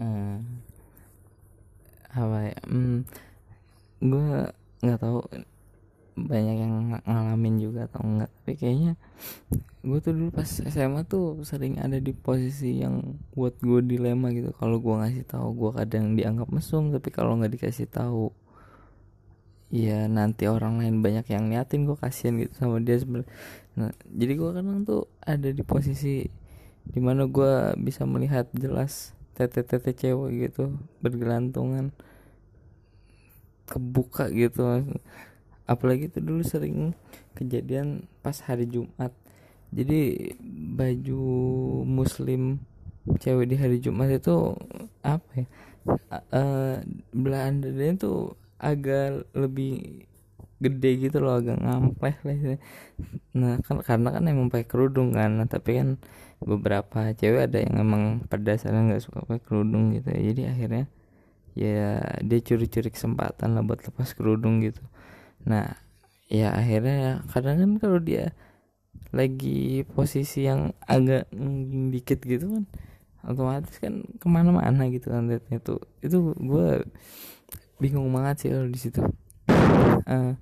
eh, apa ya? Hmm, gue nggak tahu. Banyak yang ngalamin juga atau enggak tapi kayaknya gue tuh dulu pas SMA tuh sering ada di posisi yang buat gue dilema gitu. Kalau gue ngasih tahu gue kadang dianggap mesum tapi kalau nggak dikasih tahu ya nanti orang lain banyak yang niatin gue kasihan gitu sama dia sebenarnya nah jadi gue kadang tuh ada di posisi di mana gue bisa melihat jelas tete-tete cewek gitu bergelantungan. Kebuka gitu apalagi itu dulu sering kejadian pas hari Jumat. Jadi baju muslim cewek di hari Jumat itu apa ya uh, belahan dadanya tuh agak lebih gede gitu loh agak ngampleh lah nah kan karena kan emang pakai kerudung kan. Nah, tapi kan beberapa cewek ada yang emang pada dasarnya nggak suka pakai kerudung gitu ya. jadi akhirnya ya dia curi-curi kesempatan lah buat lepas kerudung gitu. Nah ya akhirnya kadang kan kalau dia lagi posisi yang agak dikit gitu kan otomatis kan ke mana-mana gitu kan itu itu gue bingung banget sih kalau di situ. Uh,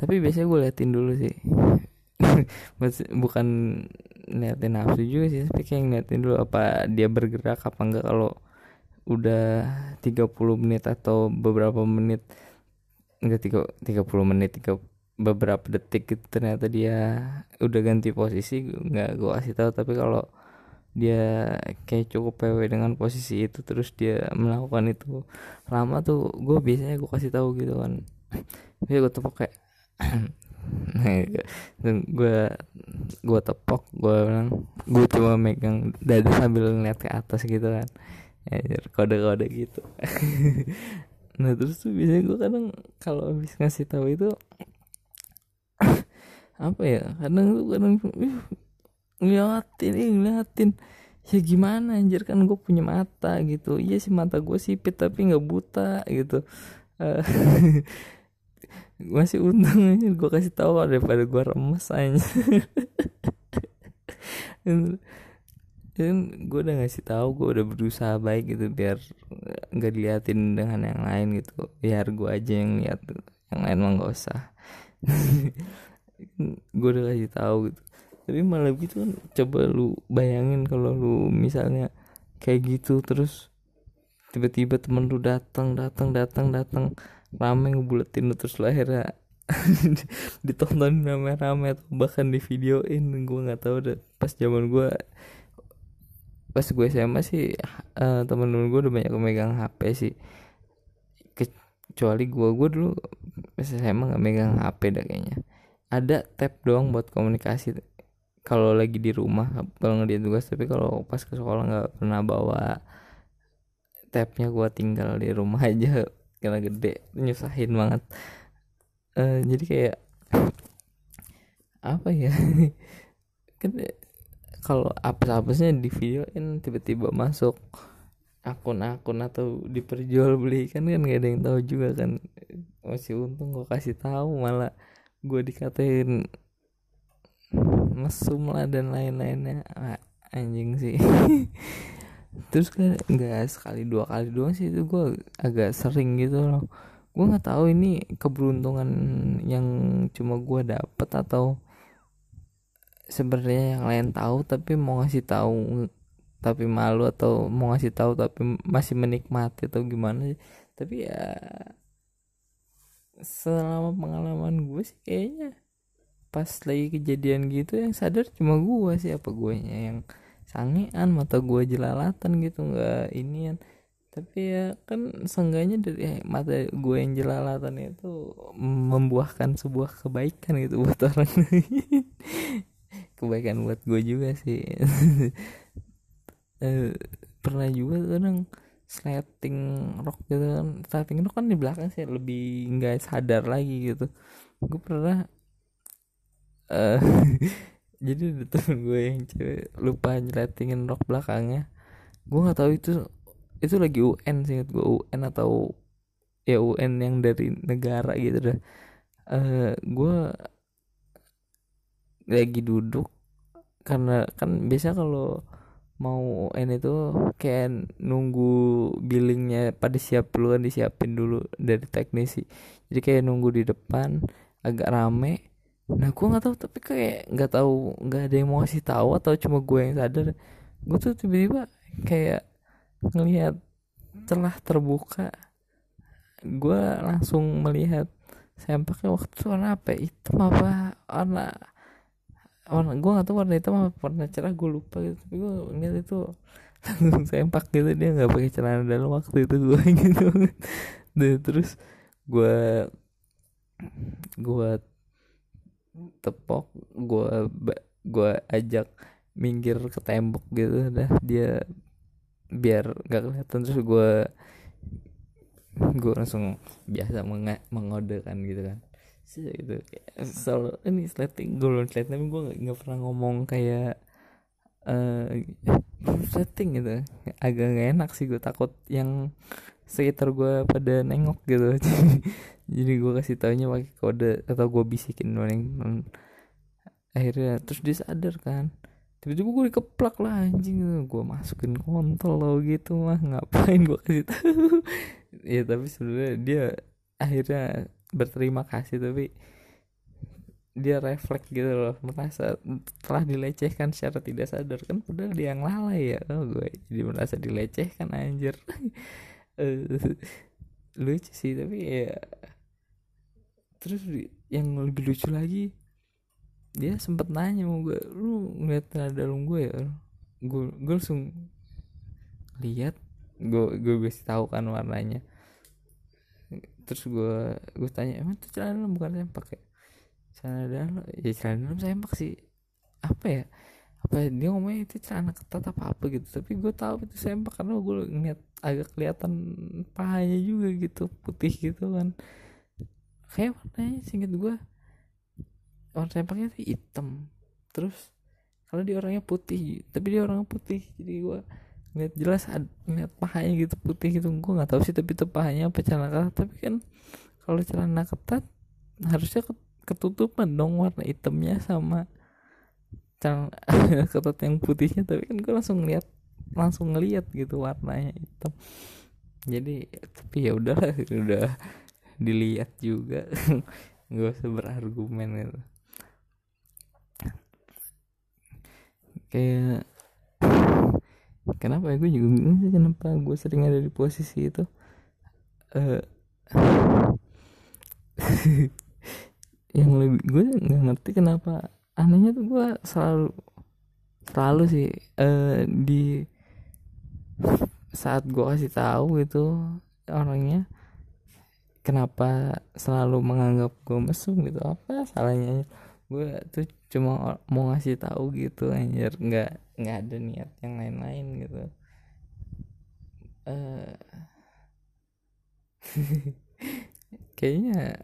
tapi biasanya gue liatin dulu sih. Bukan liatin nafsu juga sih tapi kayak ngeliatin dulu apa dia bergerak apa enggak kalau udah 30 menit atau beberapa menit enggak tiga tiga puluh menit tiga beberapa detik gitu ternyata dia udah ganti posisi nggak gue kasih tahu. Tapi kalau dia kayak cukup PW dengan posisi itu terus dia melakukan itu lama tuh gue biasanya gue kasih tahu gitu kan. Dia gue tepok kayak gue gue tepok gue bilang gue cuma megang dada sambil ngeliat ke atas gitu kan. Ya, kode-kode gitu. Nah terus tuh biasanya gue kadang kalau habis ngasih tahu itu apa ya kadang tuh kadang uh, ngeliatin eh, ngeliatin. Ya gimana anjir? Kan gue punya mata gitu. Iya sih mata gue sipit tapi nggak buta gitu. Uh, masih untung aja gue kasih tahu daripada gue remes aja. Kan gue udah ngasih tahu gue udah berusaha baik gitu biar nggak diliatin dengan yang lain gitu. Biar gue aja yang lihat yang lain mah nggak usah. Gue udah kasih tahu gitu. Tapi malah gitu kan coba lu bayangin kalau lu misalnya kayak gitu terus tiba-tiba temen lu datang datang datang datang rame ngebuletin terus lu akhirnya ditonton rame-rame bahkan di videoin gue nggak tahu deh. Pas zaman gue pas gue SMA sih uh, temen-temen gue udah banyak megang HP sih. Kecuali gue gue dulu pas SMA nggak megang HP dah kayaknya. Ada tab doang buat komunikasi. Kalau lagi di rumah kalau nggak tugas tapi kalau pas ke sekolah nggak pernah bawa tabnya gue tinggal di rumah aja karena gede nyusahin banget. Uh, jadi kayak apa ya? Kan kalau apes-apesnya di videoin tiba-tiba masuk akun-akun atau diperjualbelikan kan gak ada yang tahu juga kan. Masih untung gue kasih tahu malah gue dikatain mesum lah dan lain-lainnya. Ah, anjing sih terus kan nggak sekali dua kali doang sih itu gue agak sering gitu loh. Gue nggak tahu ini keberuntungan yang cuma gue dapet atau sebenarnya yang lain tahu tapi mau ngasih tahu tapi malu atau mau ngasih tahu tapi masih menikmati atau gimana tapi ya selama pengalaman gue sih kayaknya pas lagi kejadian gitu yang sadar cuma gue sih apa gue yang sangean mata gue jelalatan gitu nggak inian. Tapi ya kan seenggaknya dari mata gue yang jelalatan itu membuahkan sebuah kebaikan gitu buat orang. Kebaikan buat gue juga sih. Eh, pernah juga kadang slating rock gitu kan. Slating rock kan di belakang sih lebih nggak sadar lagi gitu. Gue pernah uh, jadi ada gue yang cewek lupa nyeletingin rok belakangnya. Gue nggak tahu itu itu lagi UN sih gue UN atau ya UN yang dari negara gitu dah. Uh, gue lagi duduk karena kan biasa kalau mau ini tuh kayak nunggu billingnya pada siap dulu kan disiapin dulu dari teknisi. Jadi kayak nunggu di depan agak rame nah gue nggak tahu tapi kayak nggak tahu nggak ada yang mau kasih tahu atau cuma gue yang sadar. Gue tuh tiba-tiba kayak ngelihat celah terbuka. Gue langsung melihat sempaknya waktu itu warna apa? Hitam apa? Warna warna gue gak tahu warna hitam apa warna cerah gue lupa gitu. Tapi gue ngeliat itu langsung sempak gitu dia nggak pakai celana dalam waktu itu gue gitu. Dan terus gue gue tepok gue gue ajak minggir ke tembok gitu dah. Dia biar gak kelihatan terus gue gue langsung biasa meng mengodekan gitu kan. Sih gitu selalu ini sleting gue belum sleting tapi gue nggak pernah ngomong kayak uh, sleting gitu. Agak gak enak sih gue takut yang sekitar gue pada nengok gitu. Jadi gue kasih taunya pakai kode atau gue bisikin yang akhirnya terus dia sadar kan. Tiba-tiba gue dikeplak lah anjing. Gue masukin kontol lo gitu mah ngapain gue kasih tahu ya tapi sebenarnya dia akhirnya berterima kasih tapi dia refleks gitu loh merasa telah dilecehkan secara tidak sadar. Kan padahal dia yang lalai ya oh gue jadi merasa dilecehkan anjir eh, lucu sih tapi ya terus yang lebih lucu lagi dia sempet nanya mau gue lu ngeliat celana dalam gue ya? Gue gue langsung lihat gue gue kasih tahu kan warnanya. Terus gue gue tanya emang itu celana dalam bukan sempak ya? Celana dalam ya celana dalam sempak sih. Apa ya? Apa dia ngomongnya itu celana ketat apa apa gitu tapi gue tahu itu sempak karena gue ngeliat agak kelihatan pahanya juga gitu putih gitu kan. Kayak warnanya singkat gue warna sempaknya tuh hitam. Terus kalau dia orangnya putih tapi dia orangnya putih jadi gua ngeliat jelas ngeliat pahanya gitu putih gitu. Gua nggak tahu sih tapi itu pahanya apa celana ketat tapi kan kalau celana ketat harusnya ketutupan dong warna hitamnya sama celana ketat yang putihnya. Tapi kan gua langsung ngeliat langsung ngeliat gitu warnanya hitam. Jadi tapi ya udah udah dilihat juga. Gak usah berargumen gitu. Kayak kenapa ya? Gue juga bingung sih kenapa gue sering ada di posisi itu. Uh, yang lebih gue nggak ngerti kenapa anehnya tuh gue selalu selalu sih uh, di saat gue kasih tahu itu orangnya kenapa selalu menganggap gue mesum gitu? Apa salahnya? Gue tuh cuma mau ngasih tahu gitu anjir. Nggak nggak ada niat yang lain-lain gitu. Uh, kayaknya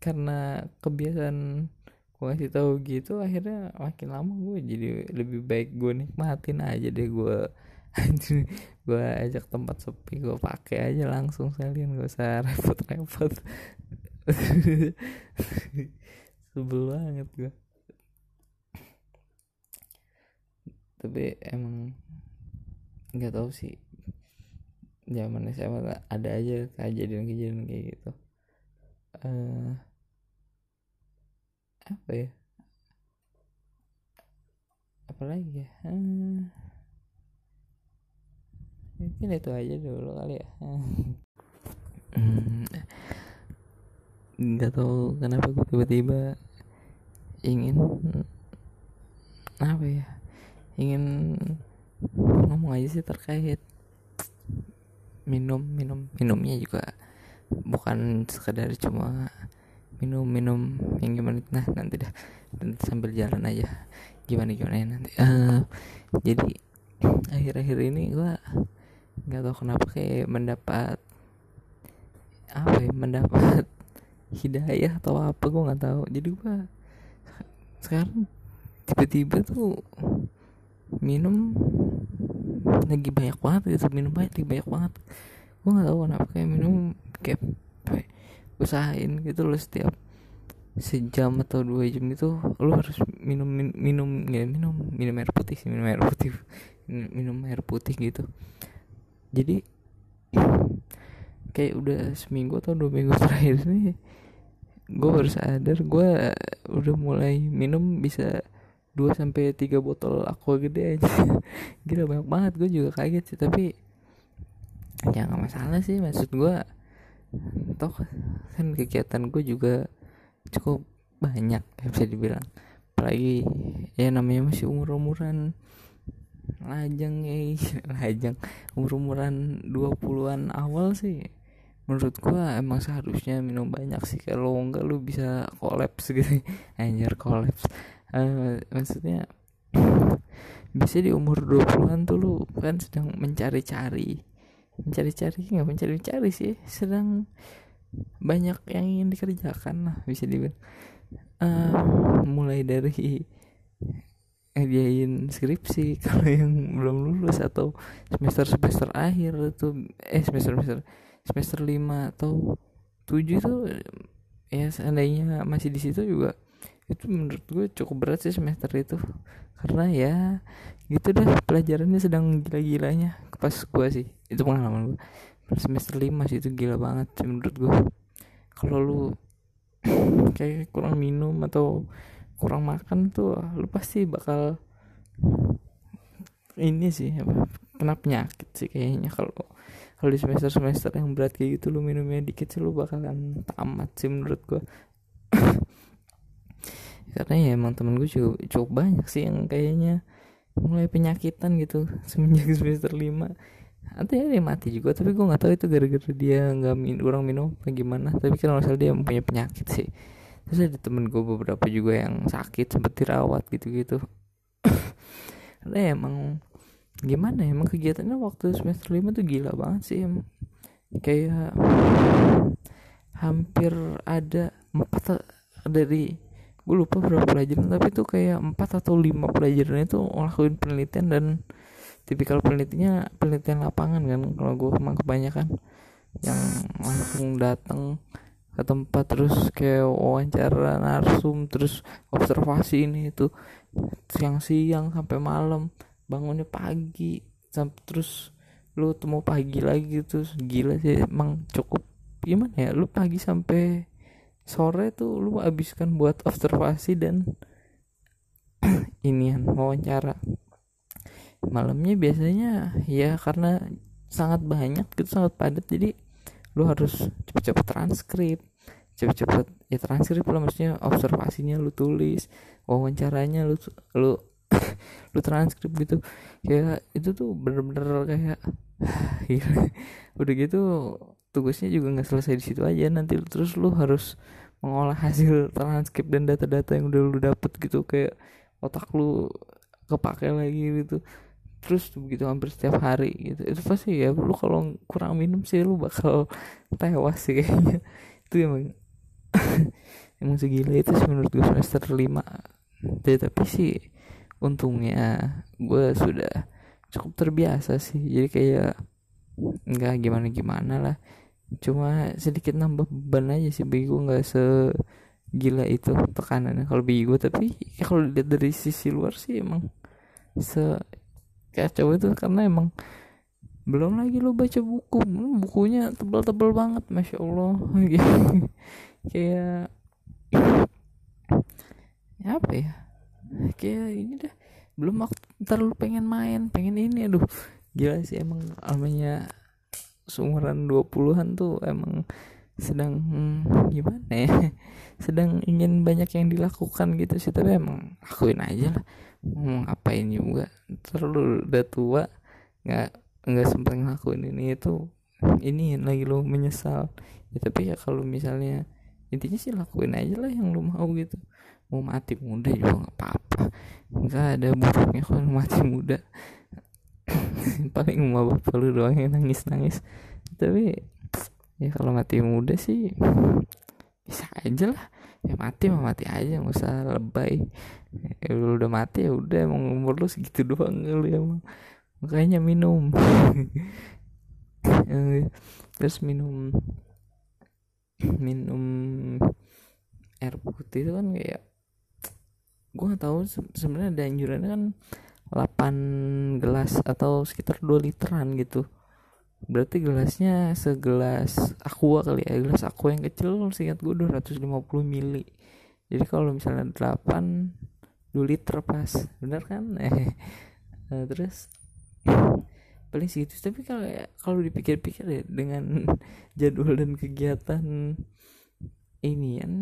karena kebiasaan gue ngasih tahu gitu akhirnya makin lama gue jadi lebih baik gue nikmatin aja deh gue gue ajak tempat sepi gue pakai aja langsung sekalian gak usah repot-repot. Sebel banget gue tapi emang nggak tahu sih zaman SMA ada aja kejadian-kejadian kayak gitu. Uh, apa ya? Apalagi ya? Uh, mungkin itu aja dulu kali ya. Hmm, nggak tahu kenapa gue tiba-tiba ingin apa ya ingin ngomong aja sih terkait minum minum minumnya juga bukan sekedar cuma minum minum yang gimana. Nah nanti dah nanti sambil jalan aja. Gimana gimana ya nanti? Uh, jadi akhir-akhir ini gue nggak tahu kenapa kayak mendapat apa ya mendapat hidayah atau apa gue nggak tahu. Jadi gue sekarang tiba-tiba tuh minum lagi banyak banget gitu minum banyak lagi banyak banget. Gue nggak tahu kenapa kayak minum kayak usahain gitu loh setiap sejam atau dua jam itu lu harus minum min, minum ya minum minum air putih sih minum air putih minum air putih gitu jadi kayak udah seminggu atau dua minggu terakhir ini gue baru sadar gue udah mulai minum bisa 2 sampai tiga botol aqua gede aja. Gila banyak banget. Gue juga kaget sih tapi ya nggak masalah sih. Maksud gue toh kan kegiatan gue juga cukup banyak ya bisa dibilang. Apalagi ya namanya masih umur umuran lajang ya lajang umur umuran 20-an awal sih. Menurut gua emang seharusnya minum banyak sih. Kalau enggak lu bisa kolaps gitu. Anjir kolaps. Uh, maksudnya bisa di umur 20-an tuh lu kan sedang mencari-cari. Mencari-cari nggak mencari-cari sih. Sedang banyak yang ingin dikerjakan lah bisa dibilang. Uh, mulai dari ngediain skripsi kalau yang belum lulus atau semester semester akhir itu eh semester semester semester 5 atau 7 itu ya seandainya masih di situ juga itu menurut gue cukup berat sih semester itu. Karena ya gitu dah pelajarannya sedang gila-gilanya pas gue sih itu pengalaman gue semester 5 sih itu gila banget sih menurut gue kalau lu kayak kurang minum atau kurang makan tuh lu pasti bakal ini sih apa kena penyakit sih kayaknya. Kalau kalau di semester semester yang berat kayak gitu lu minumnya dikit sih lu bakalan tamat sih menurut gua. Karena ya emang temen gue juga cukup banyak sih yang kayaknya mulai penyakitan gitu semenjak semester lima. Atau ya dia mati juga tapi gue nggak tahu itu gara-gara dia nggak min kurang minum apa gimana. Tapi kan masalah dia punya penyakit sih terus ada temen gue beberapa juga yang sakit sempat dirawat gitu-gitu. Ya emang gimana ya emang kegiatannya waktu semester lima tuh gila banget sih kayak hampir ada empat dari gue lupa berapa pelajaran tapi itu kayak empat atau lima pelajaran itu ngelakuin penelitian dan tipikal penelitiannya penelitian lapangan kan kalau gue emang kebanyakan. Yang langsung datang ke tempat terus kayak wawancara narsum terus observasi ini itu siang-siang sampai malam bangunnya pagi sampai terus lu temu pagi lagi terus gila sih emang cukup gimana ya lu pagi sampai sore tuh lu habiskan buat observasi dan inian wawancara. Malamnya biasanya ya karena sangat banyak gitu sangat padat jadi lu harus cepet-cepet transkrip cepet-cepet. Ya transkrip lah maksudnya observasinya lu tulis wawancaranya lu lu lu transkrip gitu. Kayak itu tuh bener-bener kayak udah gitu tugasnya juga nggak selesai di situ aja. Nanti terus lu harus mengolah hasil transkrip dan data-data yang udah lu dapet gitu. Kayak otak lu kepake lagi gitu. Terus begitu hampir setiap hari gitu. Itu pasti ya lu kalau kurang minum sih lu bakal tewas sih kayaknya. Itu emang emang segila itu sih menurut gue semester lima. Tapi sih untungnya gue sudah cukup terbiasa sih. Jadi kayak nggak gimana gimana lah. Cuma sedikit nambah beban aja sih bagi gue nggak segila itu tekanannya kalau bagi gue tapi ya kalau dilihat dari sisi luar sih emang se kacau itu karena emang belum lagi lo baca buku. Bukunya tebal-tebal banget masya allah kayak ya apa ya? Kayak ini dah. Belum aku terlalu pengen main pengen ini aduh. Gila sih emang namanya seumuran 20-an tuh emang sedang hmm, gimana ya? Sedang ingin banyak yang dilakukan gitu sih tapi emang lakuin aja lah. Mau ngapain juga? Terlalu udah tua nggak nggak sempat ngelakuin ini. Itu ini lagi lo menyesal. Ya tapi ya kalau misalnya intinya sih lakuin aja lah yang lo mau gitu. Mau mati muda juga nggak apa-apa. Nggak ada buruknya kalau mati muda. Paling mau bapak lu doang yang nangis nangis tapi ya kalau mati muda sih bisa aja lah. Ya mati mah mati aja nggak usah lebay. Ya, lu udah mati ya udah emang umur lu segitu doang lu emang. Makanya minum. Terus minum minum air putih itu kan kayak gue nggak tahu sebenarnya ada anjurannya kan 8 gelas atau sekitar 2 literan gitu. Berarti gelasnya segelas aqua kali ya gelas aqua yang kecil seingat gue 250 mili. Jadi kalau misalnya 8 2 liter pas. Bener kan? Eh terus paling segitu. Tapi kalau kalau dipikir-pikir ya dengan jadwal dan kegiatan ini kan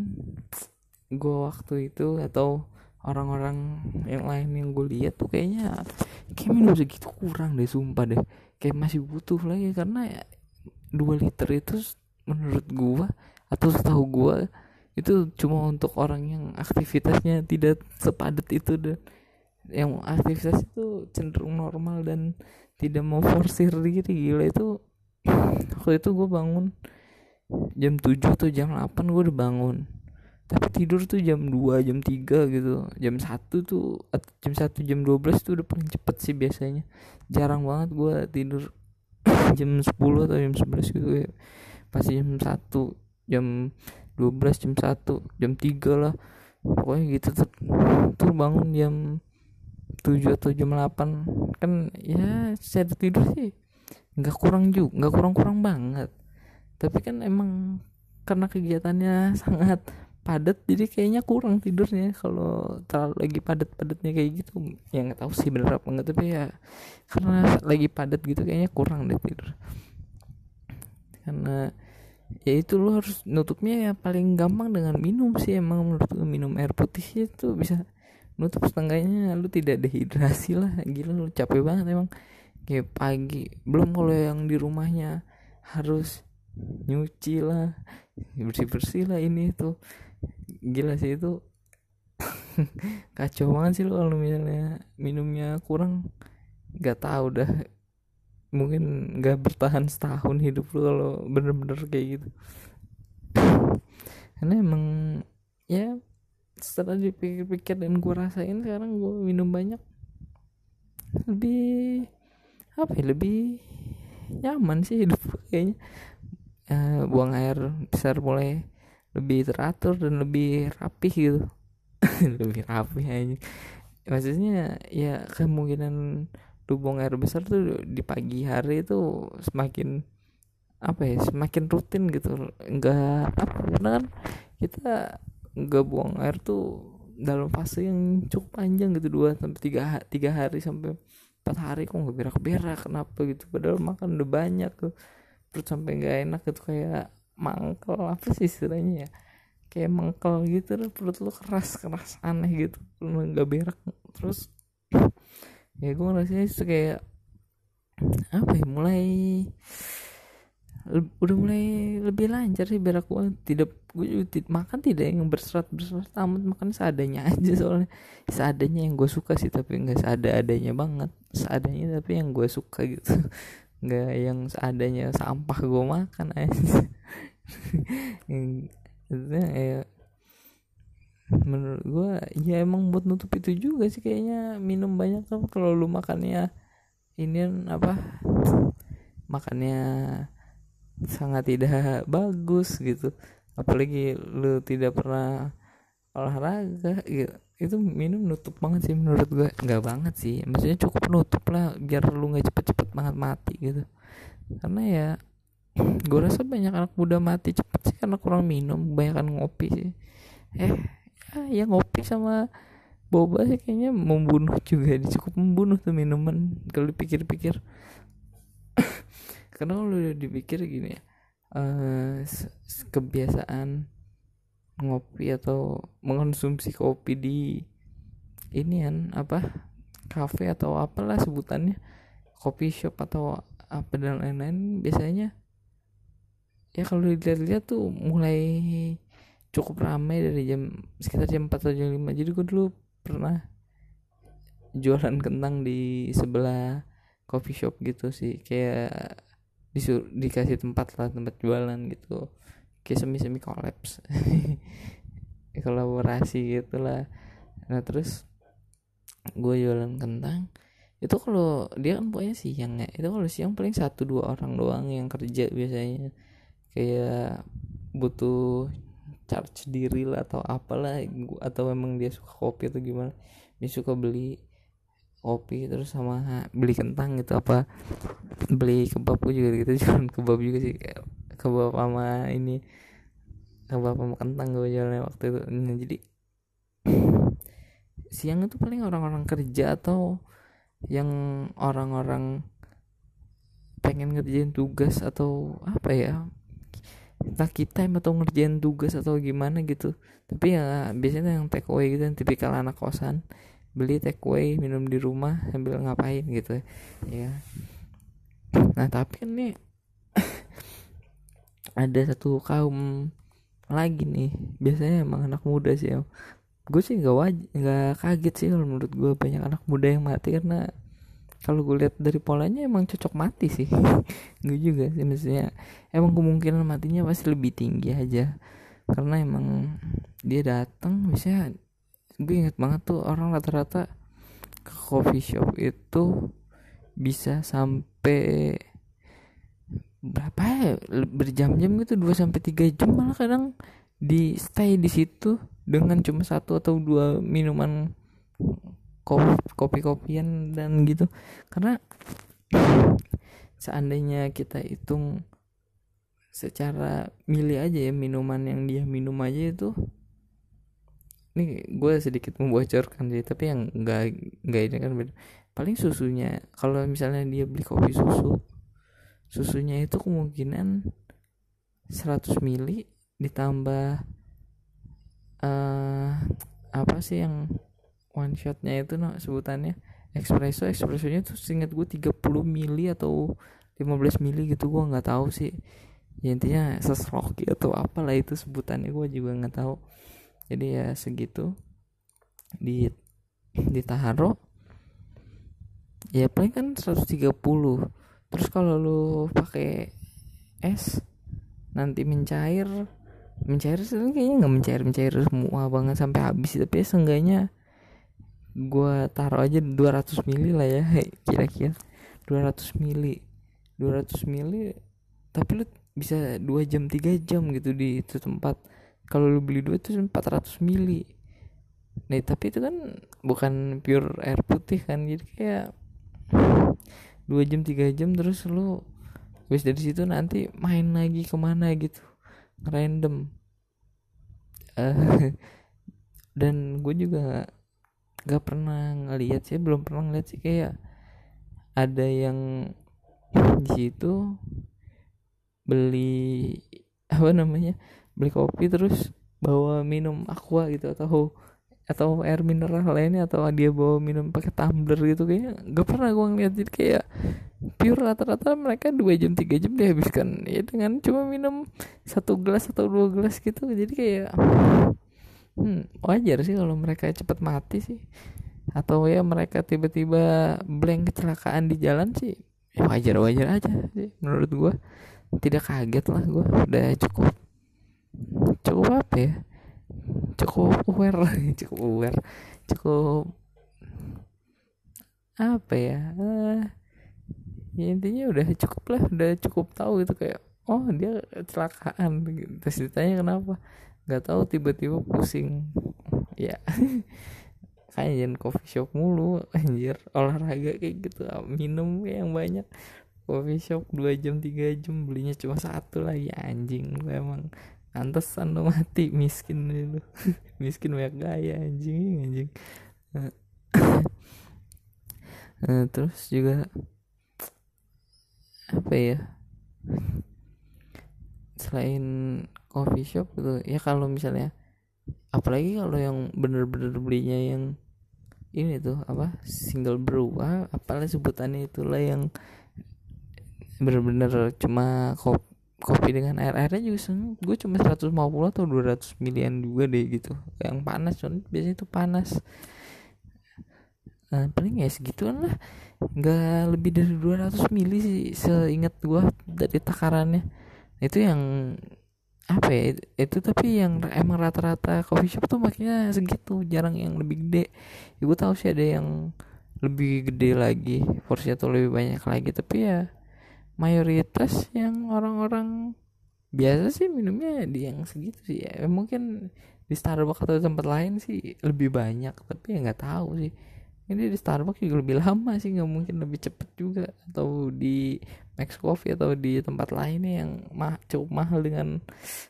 gue waktu itu atau orang-orang yang lain yang gue lihat tuh kayaknya kayak minum segitu kurang deh sumpah deh. Kayak masih butuh lagi karena ya 2 liter itu menurut gue atau setahu gue itu cuma untuk orang yang aktivitasnya tidak sepadat itu dan yang aktivitas itu cenderung normal dan tidak mau forsir diri gila. Itu waktu itu gue bangun jam 7 atau jam 8 gue udah bangun. Tapi tidur tuh jam 2 jam 3 gitu. Jam 1 tuh jam 1 jam 12 tuh udah paling cepet sih biasanya. Jarang banget gue tidur jam 10 atau jam 11 gitu ya. Pasti jam 1 jam 12 jam 1 jam 3 lah. Pokoknya gitu tuh, tuh bangun jam 7 atau jam 8 kan ya saya tidur sih. Nggak kurang juga nggak kurang-kurang banget. Tapi kan emang karena kegiatannya sangat padat jadi kayaknya kurang tidurnya. Kalau terlalu lagi padat-padatnya kayak gitu ya nggak tahu sih bener apa enggak tapi ya karena lagi padat gitu kayaknya kurang deh tidur. Karena ya itu lo harus nutupnya ya paling gampang dengan minum sih emang menurut lo minum air putih itu bisa nutup setengahnya lu tidak dehidrasi lah. Gila lu capek banget emang. Kayak pagi belum kalau yang di rumahnya harus nyuci lah bersih bersih lah ini tuh gila sih itu. Kacau banget sih lo kalau misalnya minumnya kurang. Nggak tahu dah. Mungkin nggak bertahan setahun hidup lo kalau bener-bener kayak gitu. Karena emang ya setelah dipikir-pikir dan gue rasain sekarang gue minum banyak. Lebih apa ya lebih nyaman sih hidup kayaknya. Uh, buang air besar mulai lebih teratur dan lebih rapih gitu. Lebih rapih aja maksudnya ya kemungkinan lubang air besar tuh di pagi hari itu semakin apa ya semakin rutin gitu. Enggak apa karena kan kita enggak buang air tuh dalam fase yang cukup panjang gitu dua sampai tiga tiga hari sampai empat hari kok nggak berak berak kenapa gitu. Padahal makan udah banyak tuh perut sampai nggak enak gitu kayak mangkel apa sih istilahnya ya? Kayak mangkel gitu loh perut lu keras keras aneh gitu nggak berak terus ya gue ngerasanya itu kayak apa ya mulai udah mulai lebih lancar sih berak gue tidak gue juga makan tidak yang berserat berserat amat makan seadanya aja soalnya. Seadanya yang gue suka sih tapi nggak seada adanya banget. Seadanya tapi yang gue suka gitu. Nggak yang seadanya sampah gue makan aja. Ya menurut gue ya emang buat nutup itu juga sih kayaknya minum banyak kan kalau lu makannya ini apa makannya sangat tidak bagus gitu. Apalagi lu tidak pernah olahraga gitu itu minum nutup banget sih menurut gue nggak banget sih. Maksudnya cukup nutup lah biar lu nggak cepet-cepet banget mati gitu. Karena ya gue rasa banyak anak muda mati cepet sih karena kurang minum banyak ngopi sih. Eh ya, ya ngopi sama boba sih kayaknya membunuh juga cukup membunuh tuh minuman. Kalau dipikir-pikir karena udah dipikir gini ya uh, kebiasaan ngopi atau mengonsumsi kopi di ini kan apa kafe atau apalah sebutannya kopi shop atau apa dan lain-lain biasanya ya kalau dilihat-lihat tuh mulai cukup ramai dari jam sekitar jam 4 atau jam 5 jadi gue dulu pernah jualan kentang di sebelah coffee shop gitu sih. Kayak disur dikasih tempat lah tempat jualan gitu. Kayak semi semi kolaps. Kolaborasi gitulah. Nah terus gue jualan kentang. Itu kalau dia kan pokoknya siang ya. Itu kalau siang paling satu dua orang doang yang kerja biasanya. Kayak butuh charge diri lah atau apalah atau emang dia suka kopi atau gimana dia suka beli kopi terus sama beli kentang gitu apa beli kebab juga gitu jangan kebab juga sih kebab sama ini kebab sama kentang gue jalan waktu itu. Nah, jadi siang itu paling orang-orang kerja atau yang orang-orang pengen ngerjain tugas atau apa ya entah kita atau ngerjain tugas atau gimana gitu. Tapi ya biasanya yang take away gitu yang tipikal anak kosan beli take away minum di rumah sambil ngapain gitu. Ya nah tapi kan nih ada satu kaum lagi nih. Biasanya emang anak muda sih ya gue sih nggak waj nggak kaget sih kalau menurut gue banyak anak muda yang mati karena kalau gue lihat dari polanya emang cocok mati sih. Gue juga sih maksudnya emang kemungkinan matinya pasti lebih tinggi aja. Karena emang dia datang misalnya gue inget banget tuh orang rata-rata ke coffee shop itu bisa sampai berapa ya? Berjam-jam gitu 2 sampai 3 jam malah kadang di stay di situ dengan cuma satu atau dua minuman kopi kopi kopian dan gitu. Karena seandainya kita hitung secara milih aja ya minuman yang dia minum aja itu ini gue sedikit membocorkan sih tapi yang enggak enggak ini kan paling susunya kalau misalnya dia beli kopi susu susunya itu kemungkinan 100 mili ditambah uh, apa sih yang one shotnya itu no sebutannya? Espresso. Espressonya tuh singkat gue 30 mili atau 15 mili gitu gue nggak tahu sih. Ya intinya sesroki atau apalah itu sebutannya gue juga nggak tahu jadi ya segitu. Di ditaruh ya paling kan 130 terus kalau lu pakai es nanti mencair mencair sih kayaknya nggak mencair mencair semua banget sampai habis. Tapi ya seenggaknya gue taruh aja 200 mili lah ya kira-kira. 200 mili 200 mili tapi lu bisa 2 jam 3 jam gitu di itu tempat kalau lu beli dua itu 400 mili. Nih tapi itu kan bukan pure air putih kan. Jadi kayak dua jam tiga jam terus lu habis dari situ nanti main lagi ke mana gitu. Random. Uh, dan gue juga gak pernah ngeliat sih belum pernah ngeliat sih. Kayak ada yang di situ beli apa namanya beli kopi terus bawa minum aqua gitu atau atau air mineral lainnya atau dia bawa minum pakai tumbler gitu kayaknya gak pernah gue ngeliat. Jadi kayak pure rata-rata mereka dua jam tiga jam dihabiskan. Ya dengan cuma minum satu gelas atau dua gelas gitu jadi kayak hmm, wajar sih kalau mereka cepat mati sih. Atau ya mereka tiba-tiba blank kecelakaan di jalan sih ya wajar wajar aja sih menurut gue tidak kaget lah gue udah cukup cukup apa ya? Cukup aware cukup aware cukup apa ya? Uh, ya intinya udah cukup lah udah cukup tahu gitu kayak oh dia kecelakaan terus ditanya kenapa? Nggak tahu tiba-tiba pusing. Ya kayak jangan coffee shop mulu anjir. Olahraga kayak gitu minum yang banyak. Coffee shop dua jam tiga jam belinya cuma satu lagi anjing. Emang Pantesan lo mati miskin lu. miskin banyak gaya anjing anjing. uh, terus juga apa ya? Selain coffee shop gitu ya kalau misalnya apalagi kalau yang bener-bener belinya yang ini tuh apa single brew ah, apalah sebutannya itulah yang bener-bener cuma kopi kopi dengan air airnya juga sen gue cuma 150 atau 200 milian juga deh gitu. Yang panas soalnya biasanya itu panas. Nah, paling ya segituan lah. Nggak lebih dari 200 mili sih seingat gue dari takarannya. Itu yang apa ya itu tapi yang emang rata-rata coffee shop tuh makanya segitu jarang yang lebih gede. Gue tahu sih ada yang lebih gede lagi porsi atau lebih banyak lagi tapi ya mayoritas yang orang-orang biasa sih minumnya di yang segitu sih ya. Mungkin di Starbucks atau tempat lain sih lebih banyak tapi ya nggak tahu sih. Ini di Starbucks juga lebih lama sih nggak mungkin lebih cepet juga. Atau di Max Coffee atau di tempat lainnya yang mah cukup mahal dengan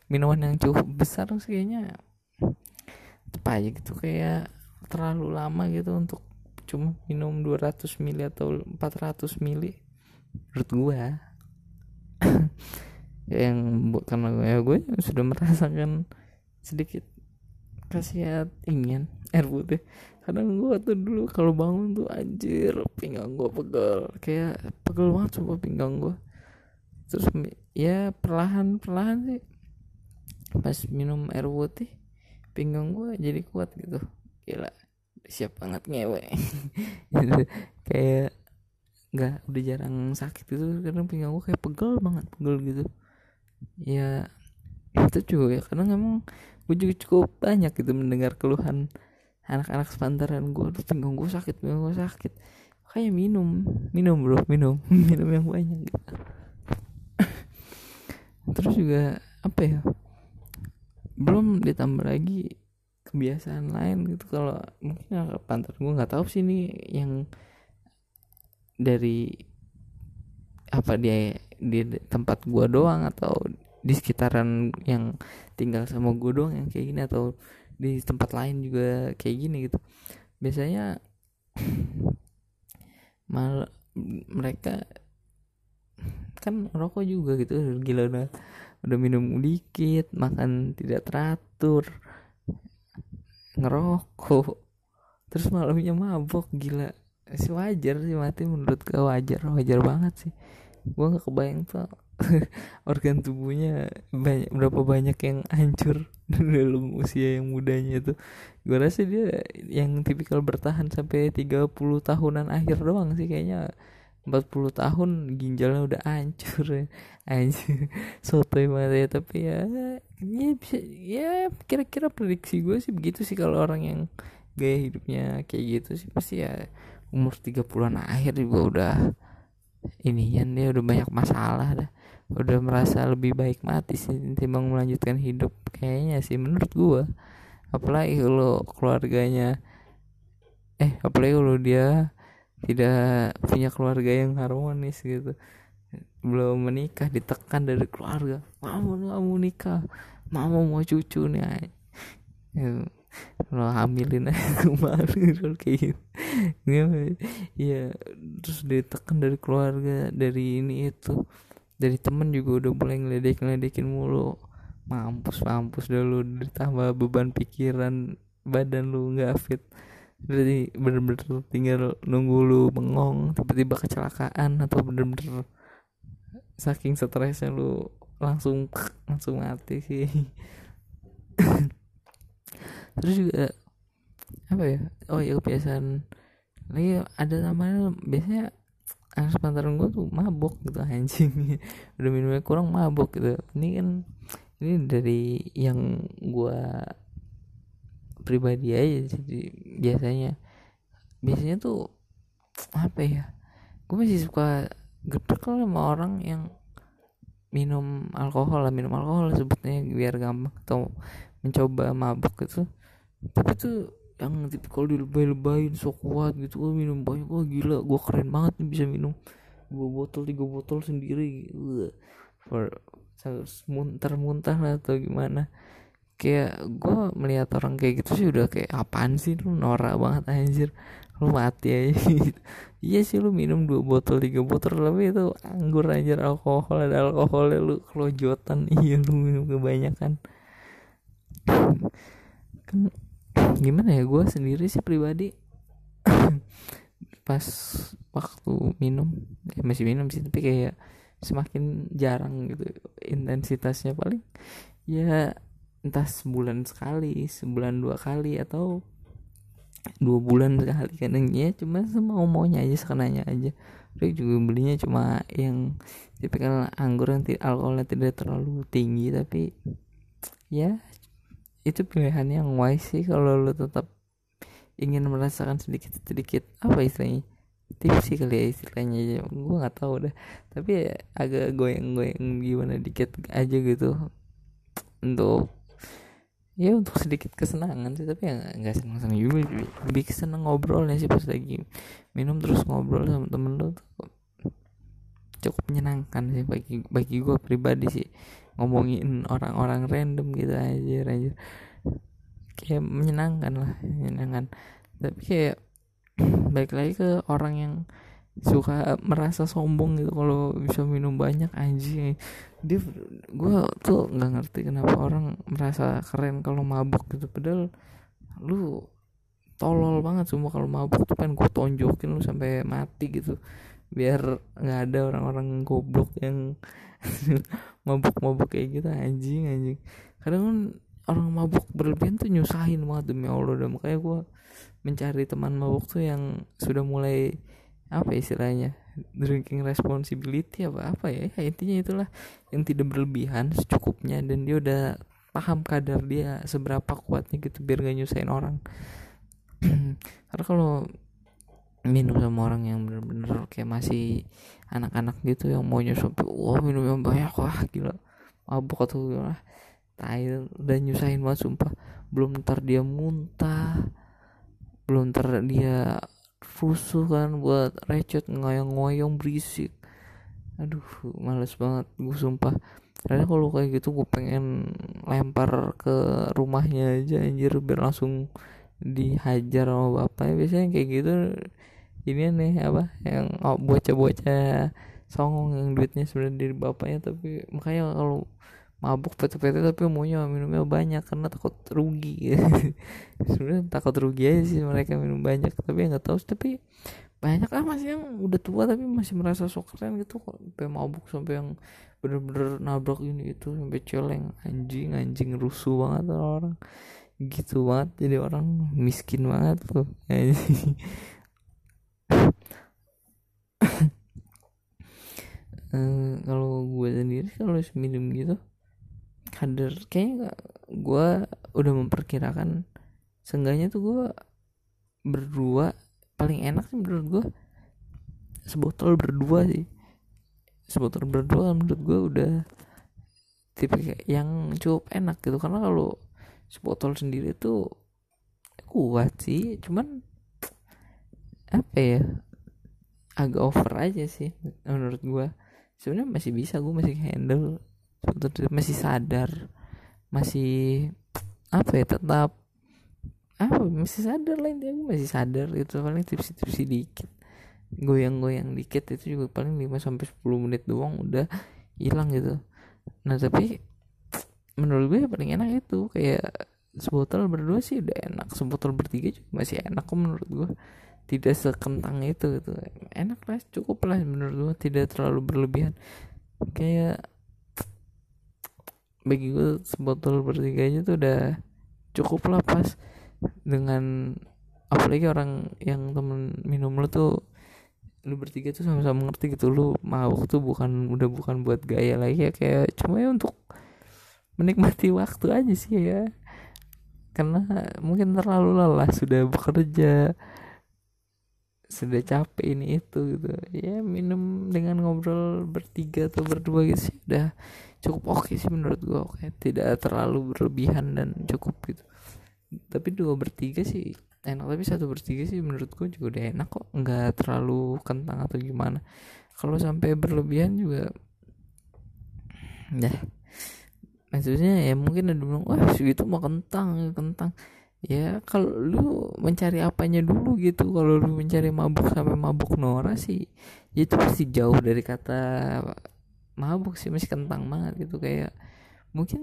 minuman yang cukup besar sih kayaknya. Apa aja gitu kayak terlalu lama gitu untuk cuma minum 200 mili atau 400 mili menurut gua yang karena gue ya gue sudah merasakan sedikit kasihat ingin air putih. Kadang gue tuh dulu kalau bangun tuh anjir pinggang gue pegel. Kayak pegel banget coba pinggang gue terus ya perlahan perlahan sih pas minum air putih pinggang gue jadi kuat gitu. Gila siap banget ngewe. Kayak nggak udah jarang sakit gitu. Karena pinggang gue kayak pegel banget pegel gitu. Ya itu juga ya karena emang gue juga cukup banyak gitu mendengar keluhan anak-anak sepantaran gue pinggang gue sakit pinggang gue sakit. Kayak minum minum bro minum minum yang banyak gitu. Terus juga apa ya belum ditambah lagi kebiasaan lain gitu. Kalau mungkin anak pantar gue nggak tahu sih ini yang dari apa dia di tempat gue doang atau di sekitaran yang tinggal sama gue doang yang kayak gini atau di tempat lain juga kayak gini gitu. Biasanya mal mereka kan rokok juga gitu gila udah udah minum dikit makan tidak teratur ngerokok terus malamnya mabok gila sih wajar sih mati menurut gue wajar wajar banget sih. Gue nggak kebayang tuh organ tubuhnya banyak berapa banyak yang hancur dalam usia yang mudanya itu gue rasa dia yang tipikal bertahan sampai 30 tahunan akhir doang sih kayaknya. 40 tahun ginjalnya udah hancur ya. Anjir sotoy banget ya. Tapi ya ya bisa ya kira-kira prediksi gue sih begitu sih. Kalau orang yang gaya hidupnya kayak gitu sih pasti ya umur 30-an akhir juga udah ini ya dia udah banyak masalah dah. Udah merasa lebih baik mati sih timbang melanjutkan hidup kayaknya sih menurut gua. Apalagi kalau keluarganya eh apalagi kalau dia tidak punya keluarga yang harmonis gitu. Belum menikah ditekan dari keluarga. Mau mau nikah? Mau mau cucu nih lo hamilin aja kemarin kayak gitu. Ya terus ditekan dari keluarga dari ini itu dari temen juga udah mulai ngeledek ngeledekin mulu. Mampus mampus dah lu ditambah beban pikiran badan lu nggak fit. Jadi bener-bener tinggal nunggu lu bengong tiba-tiba kecelakaan atau bener-bener saking stresnya lu langsung langsung mati sih terus juga apa ya oh ya kebiasaan. Lagi ada namanya biasanya anak sepantaran gue tuh mabok gitu anjing. Udah minumnya kurang mabok gitu. Ini kan ini dari yang gue pribadi aja jadi biasanya. Biasanya tuh apa ya gue masih suka gepek sama orang yang minum alkohol lah minum alkohol sebutnya biar gampang atau mencoba mabuk gitu tapi tuh yang tipikal dilebay-lebayin so kuat gitu gue minum banyak wah gila gue keren banget nih bisa minum dua botol tiga botol sendiri. For muntah-muntah lah atau gimana. Kayak gue melihat orang kayak gitu sih udah kayak apaan sih lu norak banget anjir lu mati aja. Gitu. iya sih lu minum dua botol tiga botol tapi itu anggur anjir alkohol ada alkoholnya lu kelojotan. Iya lu minum kebanyakan. Kan gimana ya gue sendiri sih pribadi pas waktu minum ya masih minum sih tapi kayak semakin jarang gitu intensitasnya. Paling ya entah sebulan sekali sebulan dua kali atau dua bulan sekali. Kadangnya cuma semau maunya aja sekenanya aja. Tapi juga belinya cuma yang tipikal anggur yang alkoholnya tidak terlalu tinggi tapi ya itu pilihan yang wise sih kalau lo tetap ingin merasakan sedikit sedikit apa istilahnya tipsi kali ya istilahnya. Gue nggak tahu deh. Tapi ya agak goyang-goyang gimana dikit aja gitu. Untuk ya untuk sedikit kesenangan sih. Tapi ya nggak senang-senang juga lebih seneng ngobrolnya sih pas lagi minum terus ngobrol sama temen lo tuh cukup menyenangkan sih bagi bagi gue pribadi sih ngomongin orang-orang random gitu aja aja kayak menyenangkan lah menyenangkan. Tapi kayak baik lagi ke orang yang suka merasa sombong gitu kalau bisa minum banyak anjing. Dia gue tuh nggak ngerti kenapa orang merasa keren kalau mabuk gitu. Padahal lu tolol banget semua kalau mabuk tuh kan gue tonjokin lu sampai mati gitu. Biar nggak ada orang-orang goblok yang mabuk-mabuk kayak gitu anjing anjing. Kadang kan orang mabuk berlebihan tuh nyusahin banget demi Allah. Dan makanya gue mencari teman mabuk tuh yang sudah mulai apa istilahnya drinking responsibility apa apa ya, ya intinya itulah. Yang tidak berlebihan secukupnya dan dia udah paham kadar dia seberapa kuatnya gitu biar gak nyusahin orang. Karena kalau minum sama orang yang bener-bener kayak masih anak-anak gitu yang mau sampai wah minum yang banyak. Wah gila. Mabuk atau gimana? Tai udah nyusahin banget sumpah. Belum ntar dia muntah. Belum ntar dia rusuh kan buat recet ngoyong-ngoyong berisik. Aduh males banget gue sumpah. Karena kalau kayak gitu gue pengen lempar ke rumahnya aja anjir biar langsung dihajar sama bapaknya. Biasanya kayak gitu ini nih apa yang oh, bocah-bocah songong yang duitnya sebenarnya dari bapaknya tapi makanya kalau mabuk PT-PT tapi maunya minumnya banyak karena takut rugi. Sebenarnya takut rugi aja sih mereka minum banyak tapi nggak tahu tapi banyak lah masih yang udah tua tapi masih merasa sok keren gitu kok. Sampai mabuk sampai yang bener-bener nabrak ini itu sampai celeng anjing anjing rusuh banget orang gitu banget jadi orang miskin banget tuh uh, kalau gue sendiri kalau minum gitu kadar kayaknya gue udah memperkirakan seenggaknya tuh gue berdua paling enak sih menurut gue sebotol berdua sih. Sebotol berdua menurut gue udah tipe yang cukup enak gitu. Karena kalau sebotol sendiri tuh kuat sih cuman apa ya agak over aja sih menurut gue sebenarnya masih bisa gue masih handle. Masih sadar masih apa ya tetap apa masih sadar lah intinya masih sadar itu paling tipsi-tipsi dikit goyang-goyang dikit itu juga paling 5 sampai sepuluh menit doang udah hilang gitu. Nah tapi menurut gue paling enak itu kayak sebotol berdua sih udah enak. Sebotol bertiga juga masih enak kok menurut gue tidak sekentang itu gitu. Enak lah cukup lah menurut gue tidak terlalu berlebihan. Kayak bagi gue sebotol bertiga aja tuh udah cukup lah pas dengan apalagi orang yang temen minum lo tuh lu bertiga tuh sama-sama ngerti gitu lu mau tuh bukan udah bukan buat gaya lagi ya kayak cuma ya untuk menikmati waktu aja sih ya. Karena mungkin terlalu lelah sudah bekerja sudah capek ini itu gitu. Ya minum dengan ngobrol bertiga atau berdua gitu sih udah cukup oke okay sih menurut gue oke okay. tidak terlalu berlebihan dan cukup gitu. Tapi dua bertiga sih enak tapi satu bertiga sih menurut gue juga udah enak kok. Nggak terlalu kentang atau gimana. Kalau sampai berlebihan juga ya. Maksudnya ya mungkin ada bilang wah segitu mau kentang kentang ya kalau lu mencari apanya dulu gitu. Kalau lu mencari mabuk sampai mabuk Nora sih ya itu pasti jauh dari kata mabuk sih. Masih kentang banget gitu. Kayak mungkin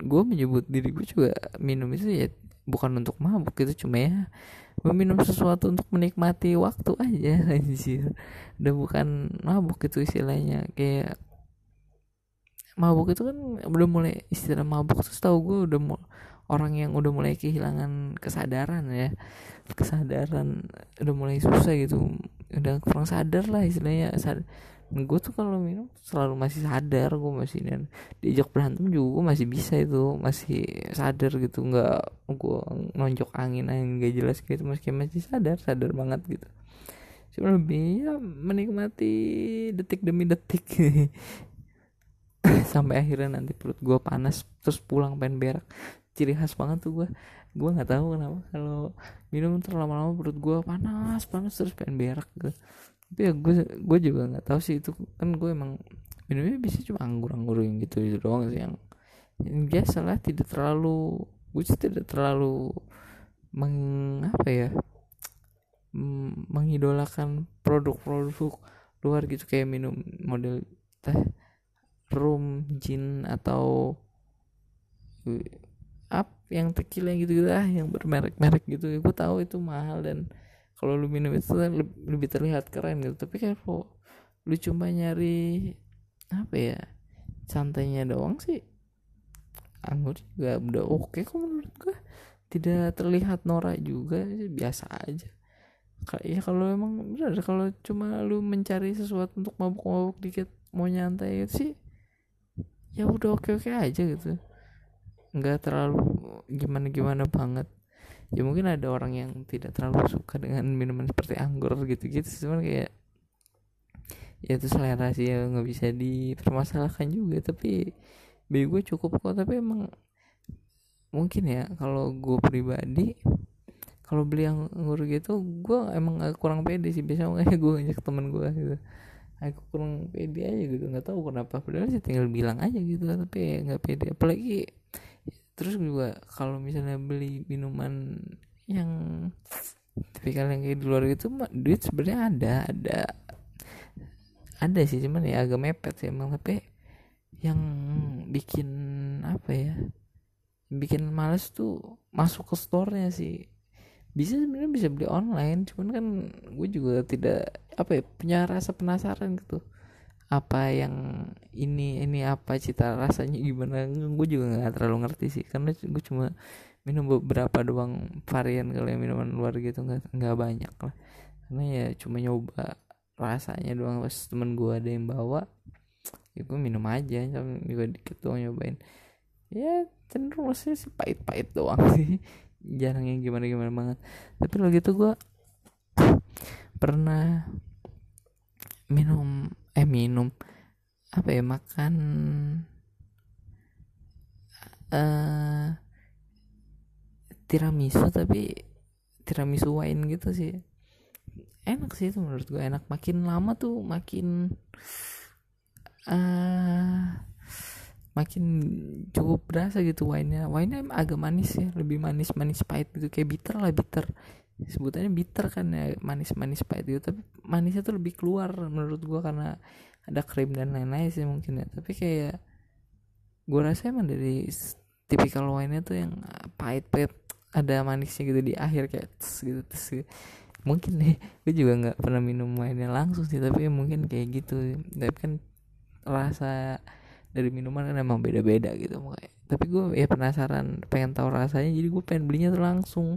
gue menyebut diri gue juga minum itu ya bukan untuk mabuk gitu. Cuma ya meminum sesuatu untuk menikmati waktu aja anjir. Udah bukan mabuk itu istilahnya. Kayak mabuk itu kan udah mulai istilah mabuk tuh tahu gue udah mulai orang yang udah mulai kehilangan kesadaran ya. Kesadaran udah mulai susah gitu. Udah kurang sadar lah istilahnya. Sad gue tuh kalau minum selalu masih sadar gue masih dan diajak berantem juga masih bisa itu masih sadar gitu. Nggak gue nonjok angin angin gak jelas gitu meski masih sadar sadar banget gitu. Cuma lebih ya menikmati detik demi detik. Sampai akhirnya nanti perut gue panas terus pulang pengen berak ciri khas banget tuh gue gue nggak tahu kenapa kalau minum terlalu lama perut gue panas panas terus pengen berak gitu. Tapi ya gue gue juga nggak tahu sih itu. Kan gue emang minumnya bisa cuma anggur-anggur yang gitu itu doang sih yang, yang biasa lah tidak terlalu gue sih tidak terlalu meng apa ya mengidolakan produk-produk luar gitu. Kayak minum model teh rum gin atau up yang tequila gitu gitu ah yang bermerek-merek gitu. Gue tahu itu mahal dan kalau lu minum itu lebih terlihat keren gitu. Tapi kalau lu cuma nyari apa ya santainya doang sih. Anggur juga udah oke okay kok menurut gue tidak terlihat norak juga biasa aja. Ya kalau emang benar kalau cuma lu mencari sesuatu untuk mabuk-mabuk dikit mau nyantai sih ya udah oke-oke aja gitu nggak terlalu gimana-gimana banget. Ya mungkin ada orang yang tidak terlalu suka dengan minuman seperti anggur gitu-gitu cuman kayak ya itu selera sih yang nggak bisa dipermasalahkan juga. Tapi bagi gue cukup kok tapi emang mungkin ya kalau gue pribadi kalau beli anggur gitu gue emang kurang pede sih. Biasanya gue ngajak temen gue gitu. Aku kurang pede aja gitu nggak tahu kenapa. Padahal sih tinggal bilang aja gitu tapi nggak pede. Apalagi terus juga kalau misalnya beli minuman yang tapi yang kayak di luar itu duit sebenarnya ada ada ada sih cuman ya agak mepet sih emang. Tapi yang bikin apa ya bikin males tuh masuk ke store-nya sih. Bisa sebenarnya bisa beli online cuman kan gue juga tidak apa ya punya rasa penasaran gitu apa yang ini ini apa cita rasanya gimana? Gue juga nggak terlalu ngerti sih karena gue cuma minum beberapa doang varian kalau yang minuman luar gitu nggak nggak banyak lah. Karena ya cuma nyoba rasanya doang pas temen gue ada yang bawa ya gue minum aja juga dikit doang nyobain. Ya cenderung sih pahit-pahit doang sih. Jarang yang gimana-gimana banget. Tapi lo gitu gue pernah minum eh minum apa ya makan uh, tiramisu tapi tiramisu wine gitu sih. Enak sih itu menurut gue enak. Makin lama tuh makin uh, makin cukup berasa gitu wine-nya. Wine-nya agak manis ya lebih manis manis pahit gitu kayak bitter lah bitter sebutannya bitter kan ya manis manis pahit gitu. Tapi manisnya tuh lebih keluar menurut gue karena ada krim dan lain-lain sih mungkin ya. Tapi kayak gue rasa emang dari tipikal wine-nya tuh yang pahit pahit ada manisnya gitu di akhir kayak tes gitu tes gitu. Mungkin nih gue juga nggak pernah minum mainnya langsung sih tapi mungkin kayak gitu. Tapi kan rasa dari minuman kan emang beda-beda gitu makanya tapi gue ya penasaran pengen tahu rasanya jadi gue pengen belinya tuh langsung.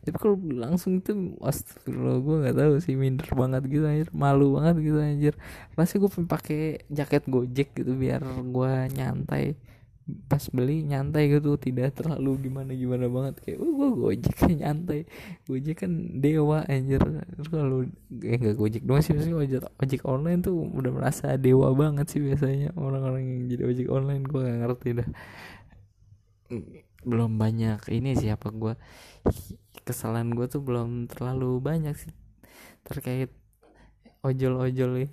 Tapi kalau beli langsung itu astagfirullah gue nggak tahu sih minder banget gitu anjir. Malu banget gitu anjir. Pasti gue pakai jaket gojek gitu biar gue nyantai pas beli nyantai gitu tidak terlalu gimana gimana banget. Kayak oh, gue gojek kayak nyantai. Gojek kan dewa anjir. Kalau eh gak gojek doang sih maksudnya ojek ojek online tuh udah merasa dewa banget sih biasanya. Orang-orang yang jadi ojek online gue gak ngerti dah. Belum banyak ini siapa gue kesalahan gue tuh belum terlalu banyak sih terkait ojol-ojol ya.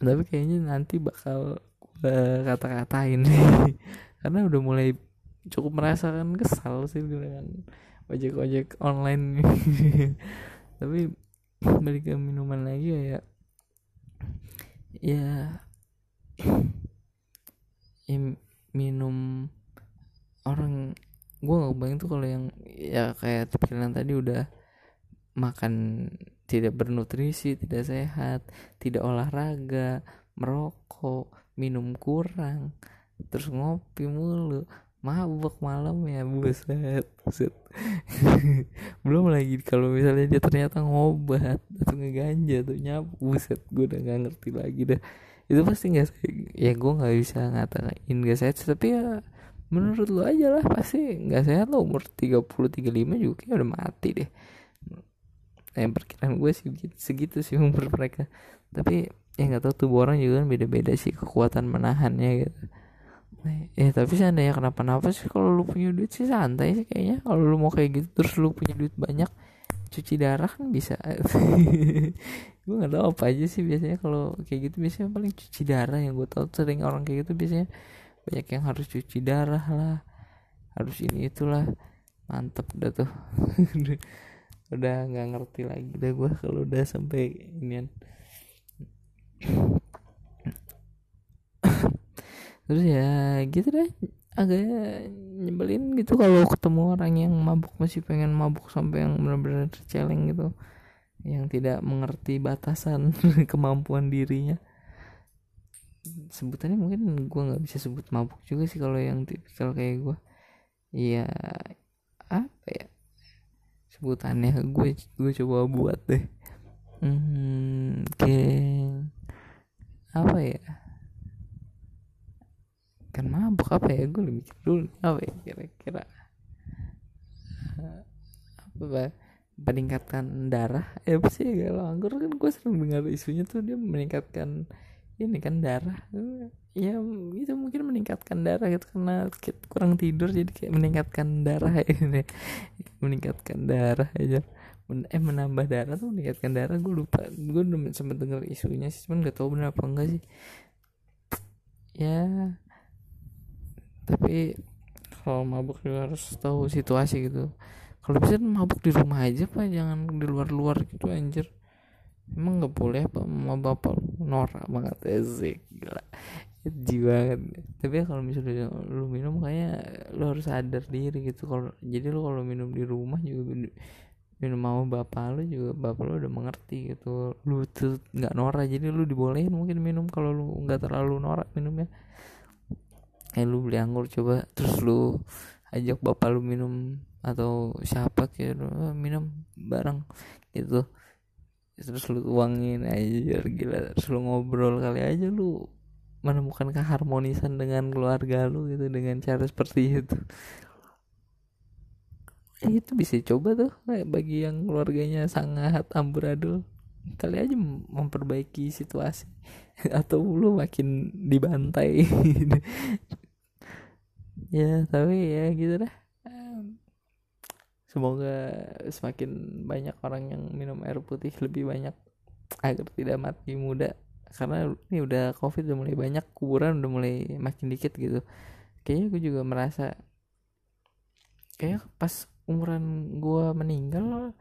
Tapi kayaknya nanti bakal kata-katain. Karena udah mulai cukup merasakan kesal sih dengan ojek-ojek online tapi balik ke minuman lagi ya ya. Ya. Minum orang gue nggak bayang tuh kalau yang ya kayak pikiran tadi udah makan tidak bernutrisi tidak sehat tidak olahraga merokok minum kurang terus ngopi mulu. Mabuk malam ya buset buset. Belum lagi kalau misalnya dia ternyata ngobat atau ngeganja tuh nyapu buset gue udah nggak ngerti lagi dah. Itu pasti nggak ya gue nggak bisa ngatain gak sehat tapi ya menurut lo aja lah pasti nggak sehat lo umur 30 35 juga kayak udah mati deh. Eh perkiraan gue sih segitu sih umur mereka. Tapi ya nggak tahu tubuh orang juga kan beda-beda sih kekuatan menahannya gitu. Ya tapi seandainya kenapa-napa sih kalau lu punya duit sih santai sih kayaknya. Kalau lu mau kayak gitu terus lu punya duit banyak cuci darah kan bisa. Gue nggak tahu apa aja sih biasanya kalau kayak gitu biasanya paling cuci darah yang gue tahu sering orang kayak gitu biasanya banyak yang harus cuci darah lah harus ini itulah. Mantep udah tuh. Udah nggak ngerti lagi deh gue kalau udah sampai inian terus ya gitu deh. Agak nyebelin gitu kalau ketemu orang yang mabuk masih pengen mabuk sampai yang benar-benar celeng gitu. Yang tidak mengerti batasan kemampuan dirinya. Sebutannya mungkin gue nggak bisa sebut mabuk juga sih kalau yang tipikal kayak gue iya apa ya? Sebutannya gue gue coba buat deh. Hmm, kayak apa ya? Kan mabuk apa ya? Gue lebih dulu apa ya kira-kira? Apa bah meningkatkan darah? Ya apa sih? Kalau anggur kan gue sering dengar isunya tuh dia meningkatkan ini kan darah. Ya itu mungkin meningkatkan darah gitu karena kurang tidur jadi kayak meningkatkan darah ini meningkatkan darah aja eh menambah darah tuh meningkatkan darah gue lupa. Gue sempet dengar isunya sih cuman gak tau benar apa enggak sih. Ya. Tapi kalau mabuk juga harus tahu situasi gitu. Kalau bisa mabuk di rumah aja pak. Jangan di luar-luar gitu anjir. Emang nggak boleh apa mau bapak norak banget sih gila. Jiwa banget. Tapi ya kalau misalnya lu minum kayak lu harus sadar diri gitu. Kalau jadi lu kalau minum di rumah juga minum mau bapak lu juga bapak lu udah mengerti gitu. Lu tuh nggak norak jadi lu dibolehin mungkin minum kalau lu nggak terlalu norak minumnya. Eh lu beli anggur coba terus lu ajak bapak lu minum atau siapa oh, minum bareng gitu. Terus lu uangin aja gila. Terus lu ngobrol kali aja lu menemukan keharmonisan dengan keluarga lu gitu dengan cara seperti itu eh, itu bisa coba tuh bagi yang keluarganya sangat amburadul. Kali aja memperbaiki situasi. Atau lu makin dibantai. Ya tapi ya gitu dah. Semoga semakin banyak orang yang minum air putih lebih banyak agar tidak mati muda. Karena ini udah covid udah mulai banyak kuburan udah mulai makin dikit gitu. Kayaknya gue juga merasa kayak pas umuran gue meninggal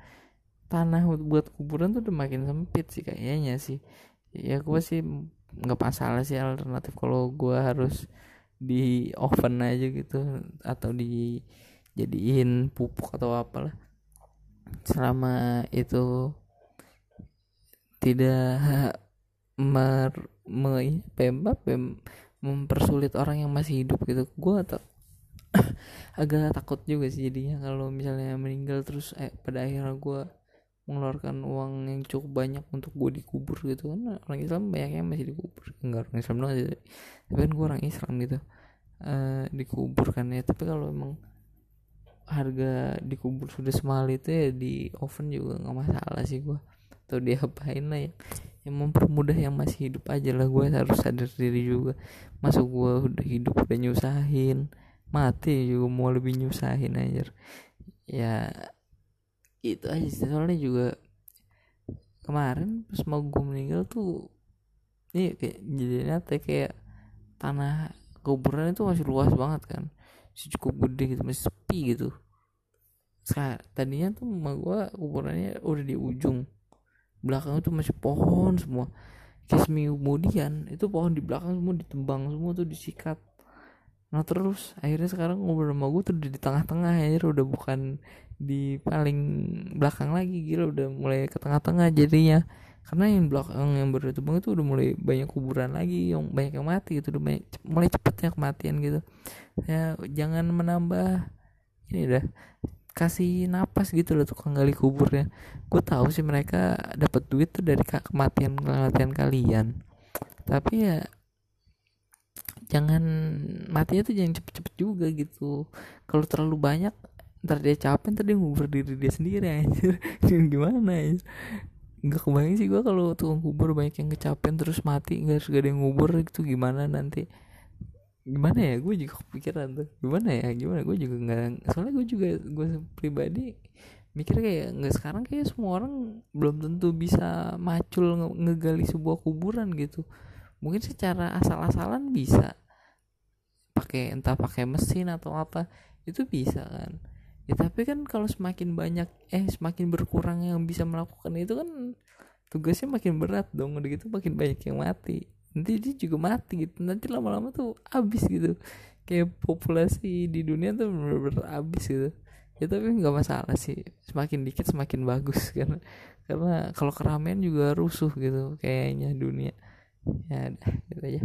tanah buat kuburan tuh udah makin sempit sih kayaknya sih. Ya gue sih nggak masalah sih alternatif kalau gue harus di oven aja gitu atau di jadiin pupuk atau apalah. Selama itu tidak mer me, pemba pem, mempersulit orang yang masih hidup gitu. Gue tak agak takut juga sih jadinya kalau misalnya meninggal terus eh, pada akhirnya gue mengeluarkan uang yang cukup banyak untuk gue dikubur gitu kan. Orang Islam banyak yang masih dikubur. Enggak orang Islam doang sih tapi kan gue orang Islam gitu. Uh, dikubur kan ya. Tapi kalau emang harga dikubur sudah semahal itu ya di oven juga nggak masalah sih gue atau dia apain lah ya. Yang mempermudah yang masih hidup aja lah gue harus sadar diri juga. Masuk gue udah hidup udah nyusahin mati juga mau lebih nyusahin aja ya itu aja sih. Soalnya juga kemarin pas mau gue meninggal tuh ini kayak jadi nate kayak tanah kuburan itu masih luas banget kan. Masih cukup gede gitu masih sepi gitu. Sekarang, tadinya tuh rumah gue kuburannya udah di ujung. Belakang itu masih pohon semua. Seminggu kemudian itu pohon di belakang semua ditembang semua tuh disikat nah terus akhirnya sekarang ngobrol sama gue tuh udah di tengah-tengah akhirnya udah bukan di paling belakang lagi gila udah mulai ke tengah-tengah jadinya. Karena yang belakang yang bertembang itu udah mulai banyak kuburan lagi yang banyak yang mati gitu udah banyak, mulai cepetnya kematian gitu. Ya jangan menambah ini dah kasih napas gitu loh tukang gali kuburnya. Gue tahu sih mereka dapat duit tuh dari kematian kematian kalian. Tapi ya jangan matinya tuh jangan cepet-cepet juga gitu. Kalau terlalu banyak ntar dia capek ntar dia ngubur diri dia sendiri anjir. Gimana ya nggak kebayang sih gua kalau tukang kubur banyak yang kecapean terus mati nggak harus gak ada yang ngubur itu gimana nanti? Gimana ya? Gue juga kepikiran tuh. Gimana ya? Gimana? Gue juga nggak soalnya gue juga gue pribadi mikir kayak nggak sekarang kayak semua orang belum tentu bisa macul nge ngegali sebuah kuburan gitu mungkin secara asal-asalan bisa. Pakai entah pakai mesin atau apa itu bisa kan. Ya tapi kan kalau semakin banyak eh semakin berkurang yang bisa melakukan itu kan tugasnya makin berat dong. Udah gitu makin banyak yang mati. Nanti dia juga mati gitu. Nanti lama-lama tuh habis gitu. Kayak populasi di dunia tuh bener-bener gitu. Ya tapi nggak masalah sih. Semakin dikit semakin bagus karena karena kalau keramaian juga rusuh gitu kayaknya dunia ya udah gitu aja